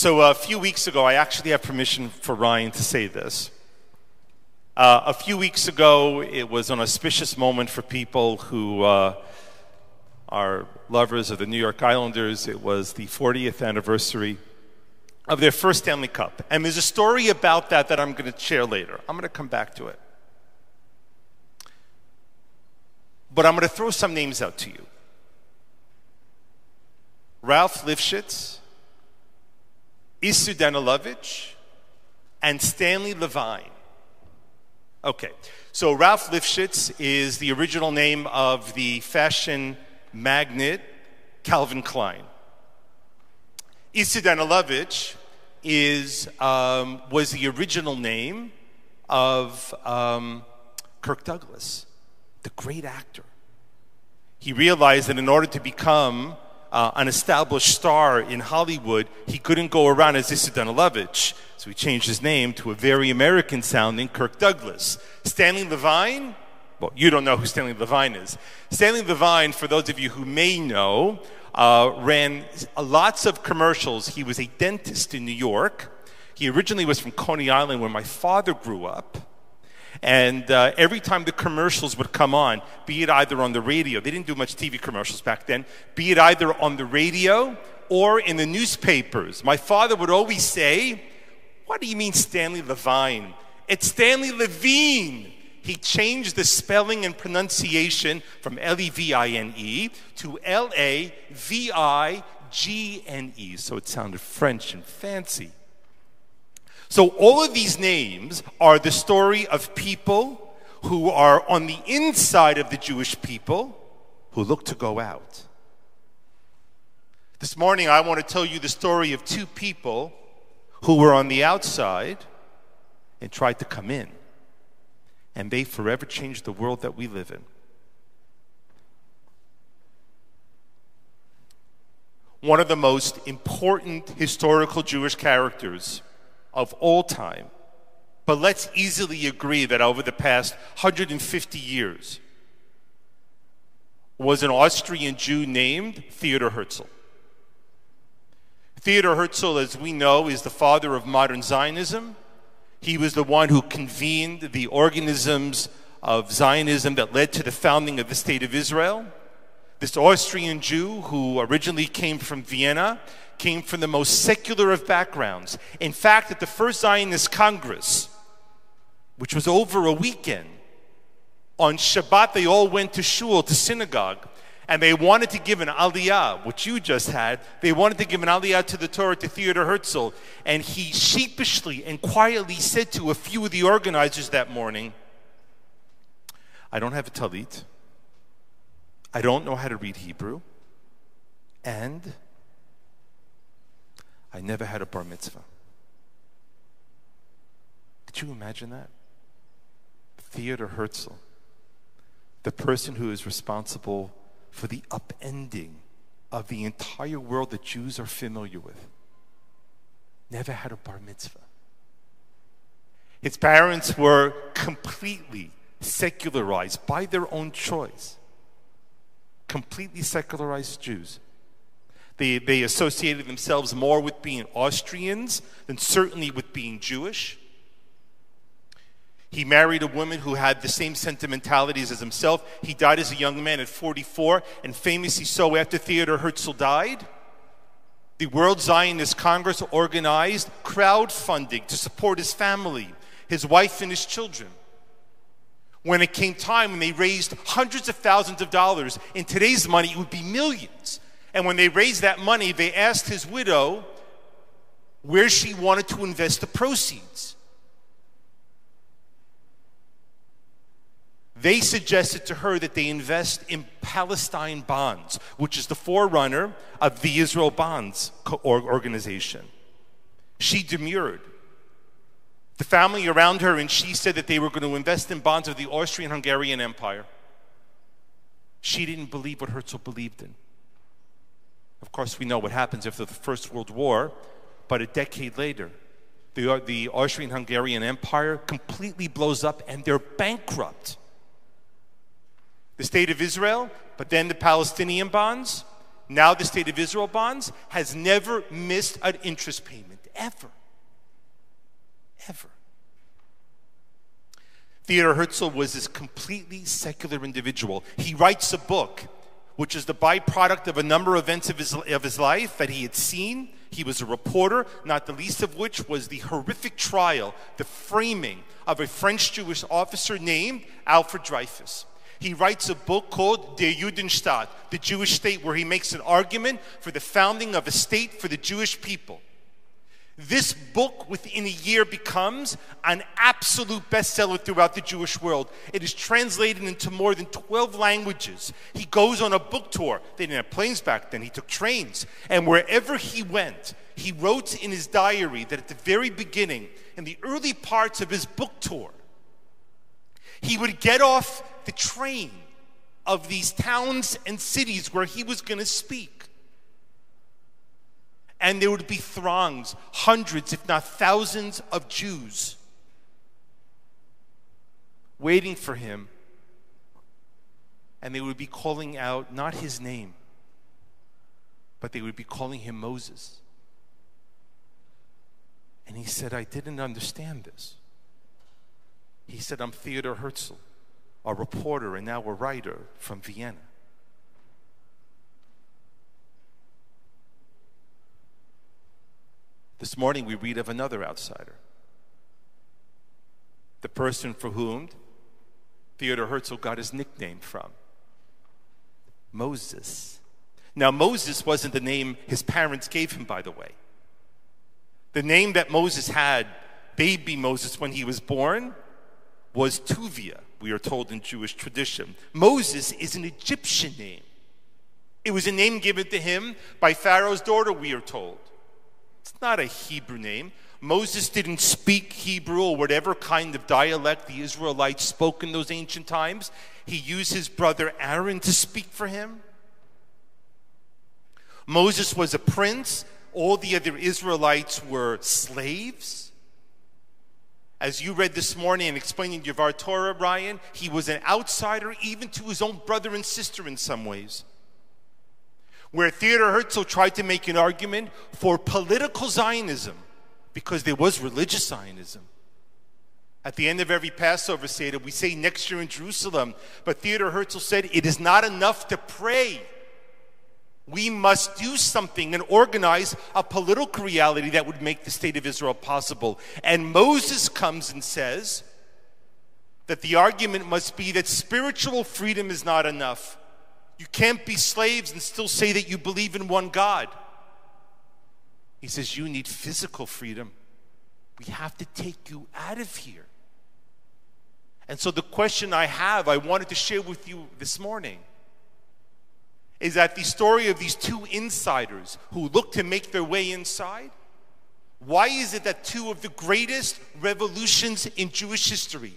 So a few weeks ago, I actually have permission for Ryan to say this. Uh, a few weeks ago, it was an auspicious moment for people who uh, are lovers of the New York Islanders. It was the 40th anniversary of their first Stanley Cup. And there's a story about that that I'm going to share later. I'm going to come back to it. But I'm going to throw some names out to you Ralph Lifshitz, Issur Danielovitch, and Stanley Levine. Okay, so Ralph Lifshitz is the original name of the fashion magnate Calvin Klein. Issur Danielovitch is, um, was the original name of um, Kirk Douglas, the great actor. He realized that in order to become uh, an established star in Hollywood, he couldn't go around as Issur Danielovitch. So he changed his name to a very American sounding Kirk Douglas. Stanley Levine, well, you don't know who Stanley Levine is. Stanley Levine, for those of you who may know, uh, ran lots of commercials. He was a dentist in New York. He originally was from Coney Island, where my father grew up. And uh, every time the commercials would come on, be it either on the radio, they didn't do much TV commercials back then, be it either on the radio or in the newspapers, my father would always say, What do you mean Stanley Lavigne? It's Stanley Levine. He changed the spelling and pronunciation from L E V I N E to L A V I G N E. So it sounded French and fancy. So all of these names are the story of people who are on the inside of the Jewish people who look to go out. This morning, I want to tell you the story of two people who were on the outside and tried to come in. And they forever changed the world that we live in. One of the most important historical Jewish characters of all time. But let's easily agree that over the past 150 years was an Austrian Jew named Theodor Herzl. Theodor Herzl, as we know, is the father of modern Zionism. He was the one who convened the organisms of Zionism that led to the founding of the State of Israel. This Austrian Jew, who originally came from Vienna, came from the most secular of backgrounds. In fact, at the First Zionist Congress, which was over a weekend, on Shabbat they all went to shul, to synagogue, and they wanted to give an aliyah, which you just had. They wanted to give an aliyah to the Torah to Theodor Herzl, and he sheepishly and quietly said to a few of the organizers that morning, I don't have a talit. I don't know how to read Hebrew. And I never had a bar mitzvah. Could you imagine that? Theodor Herzl, the person who is responsible for the upending of the entire world that Jews are familiar with, never had a bar mitzvah. His parents were completely secularized by their own choice, completely secularized Jews. They, they associated themselves more with being Austrians than certainly with being Jewish. He married a woman who had the same sentimentalities as himself. He died as a young man at 44, and famously so after Theodor Herzl died. The World Zionist Congress organized crowdfunding to support his family, his wife, and his children. When it came time when they raised hundreds of thousands of dollars, in today's money, it would be millions. And when they raised that money, they asked his widow where she wanted to invest the proceeds. They suggested to her that they invest in Palestine bonds, which is the forerunner of the Israel Bonds organization. She demurred. The family around her and she said that they were going to invest in bonds of the Austrian Hungarian Empire. She didn't believe what Herzl believed in. Of course, we know what happens after the First World War, but a decade later, the, the Austrian Hungarian Empire completely blows up and they're bankrupt. The state of Israel, but then the Palestinian bonds, now the State of Israel bonds, has never missed an interest payment, ever. Ever. Theodor Herzl was this completely secular individual. He writes a book, which is the byproduct of a number of events of his, of his life that he had seen. He was a reporter, not the least of which was the horrific trial, the framing of a French Jewish officer named Alfred Dreyfus. He writes a book called Der Judenstaat, the Jewish state, where he makes an argument for the founding of a state for the Jewish people. This book within a year becomes an absolute bestseller throughout the Jewish world. It is translated into more than 12 languages. He goes on a book tour. They didn't have planes back then, he took trains. And wherever he went, he wrote in his diary that at the very beginning, in the early parts of his book tour, he would get off the train of these towns and cities where he was going to speak and there would be throngs, hundreds, if not thousands, of Jews waiting for him. And they would be calling out not his name, but they would be calling him Moses. And he said, I didn't understand this. He said, I'm Theodor Herzl, a reporter and now a writer from Vienna. This morning we read of another outsider. The person for whom Theodor Herzl got his nickname from Moses. Now, Moses wasn't the name his parents gave him, by the way. The name that Moses had, baby Moses, when he was born, was Tuvia, we are told in Jewish tradition. Moses is an Egyptian name. It was a name given to him by Pharaoh's daughter, we are told. It's not a Hebrew name. Moses didn't speak Hebrew or whatever kind of dialect the Israelites spoke in those ancient times. He used his brother Aaron to speak for him. Moses was a prince. All the other Israelites were slaves. As you read this morning and explaining D'var Torah, Ryan, he was an outsider even to his own brother and sister in some ways where Theodor Herzl tried to make an argument for political Zionism because there was religious Zionism. At the end of every Passover Seder, we say next year in Jerusalem, but Theodor Herzl said it is not enough to pray. We must do something and organize a political reality that would make the state of Israel possible. And Moses comes and says that the argument must be that spiritual freedom is not enough. You can't be slaves and still say that you believe in one God. He says, You need physical freedom. We have to take you out of here. And so, the question I have, I wanted to share with you this morning, is that the story of these two insiders who look to make their way inside, why is it that two of the greatest revolutions in Jewish history,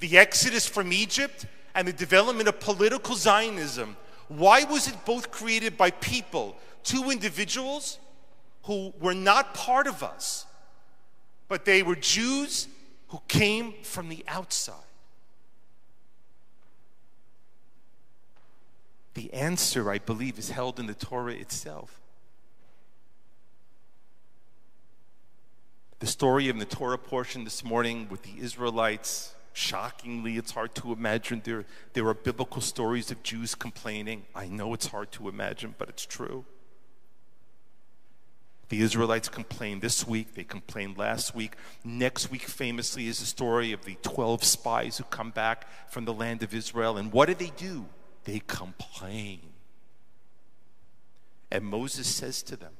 the exodus from Egypt and the development of political Zionism, why was it both created by people, two individuals who were not part of us, but they were Jews who came from the outside? The answer, I believe, is held in the Torah itself. The story in the Torah portion this morning with the Israelites Shockingly, it's hard to imagine. There, there are biblical stories of Jews complaining. I know it's hard to imagine, but it's true. The Israelites complained this week, they complained last week. Next week, famously, is the story of the 12 spies who come back from the land of Israel. And what do they do? They complain. And Moses says to them,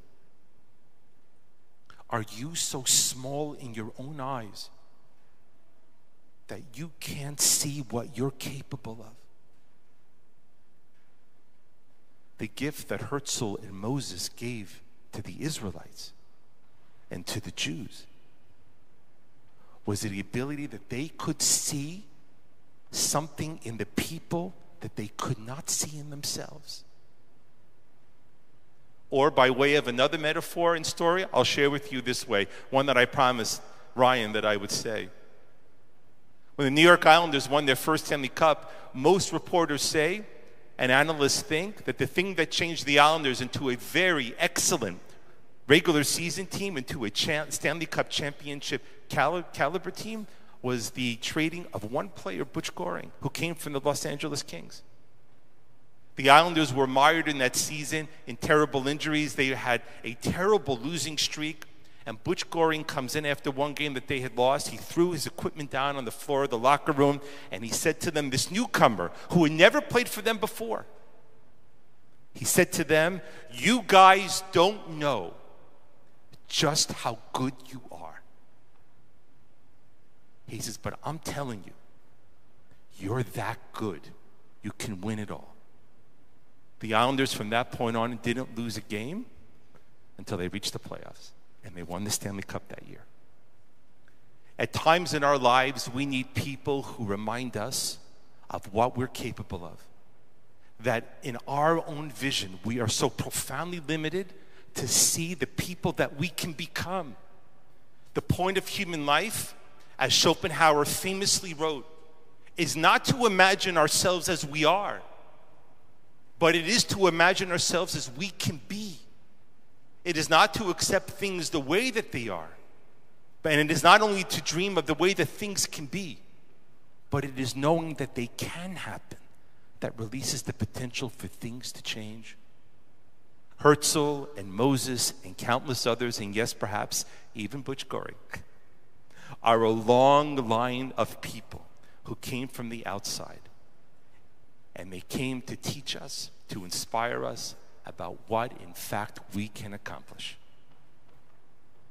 Are you so small in your own eyes that you can't see what you're capable of. The gift that Herzl and Moses gave to the Israelites and to the Jews was the ability that they could see something in the people that they could not see in themselves. Or, by way of another metaphor and story, I'll share with you this way one that I promised Ryan that I would say. When the New York Islanders won their first Stanley Cup, most reporters say and analysts think that the thing that changed the Islanders into a very excellent regular season team, into a Stanley Cup championship caliber team, was the trading of one player, Butch Goring, who came from the Los Angeles Kings. The Islanders were mired in that season in terrible injuries. They had a terrible losing streak. And Butch Goring comes in after one game that they had lost. He threw his equipment down on the floor of the locker room and he said to them, this newcomer who had never played for them before, he said to them, You guys don't know just how good you are. He says, But I'm telling you, you're that good. You can win it all. The Islanders from that point on didn't lose a game until they reached the playoffs, and they won the Stanley Cup that year. At times in our lives, we need people who remind us of what we're capable of. That in our own vision, we are so profoundly limited to see the people that we can become. The point of human life, as Schopenhauer famously wrote, is not to imagine ourselves as we are but it is to imagine ourselves as we can be. It is not to accept things the way that they are, and it is not only to dream of the way that things can be, but it is knowing that they can happen that releases the potential for things to change. Herzl and Moses and countless others, and yes, perhaps even Butch Goring, are a long line of people who came from the outside and they came to teach us, to inspire us about what, in fact, we can accomplish.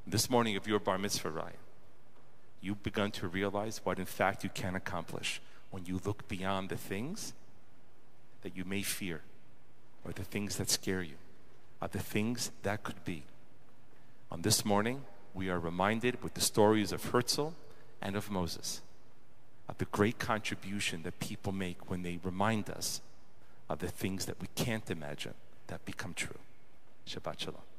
This morning of your bar mitzvah, Ryan, you've begun to realize what, in fact, you can accomplish when you look beyond the things that you may fear or the things that scare you, or the things that could be. On this morning, we are reminded with the stories of Herzl and of Moses of the great contribution that people make when they remind us of the things that we can't imagine that become true. Shabbat Shalom.